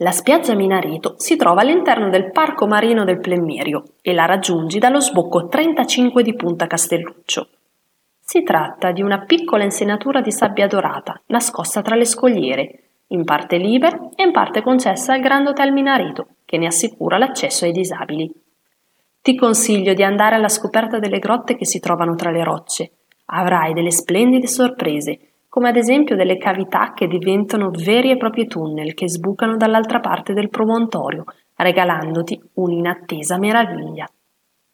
La spiaggia Minareto si trova all'interno del Parco Marino del Plemmerio e la raggiungi dallo sbocco 35 di Punta Castelluccio. Si tratta di una piccola insenatura di sabbia dorata, nascosta tra le scogliere, in parte libera e in parte concessa al Grand Hotel Minareto, che ne assicura l'accesso ai disabili. Ti consiglio di andare alla scoperta delle grotte che si trovano tra le rocce. Avrai delle splendide sorprese come ad esempio delle cavità che diventano veri e propri tunnel che sbucano dall'altra parte del promontorio, regalandoti un'inattesa meraviglia.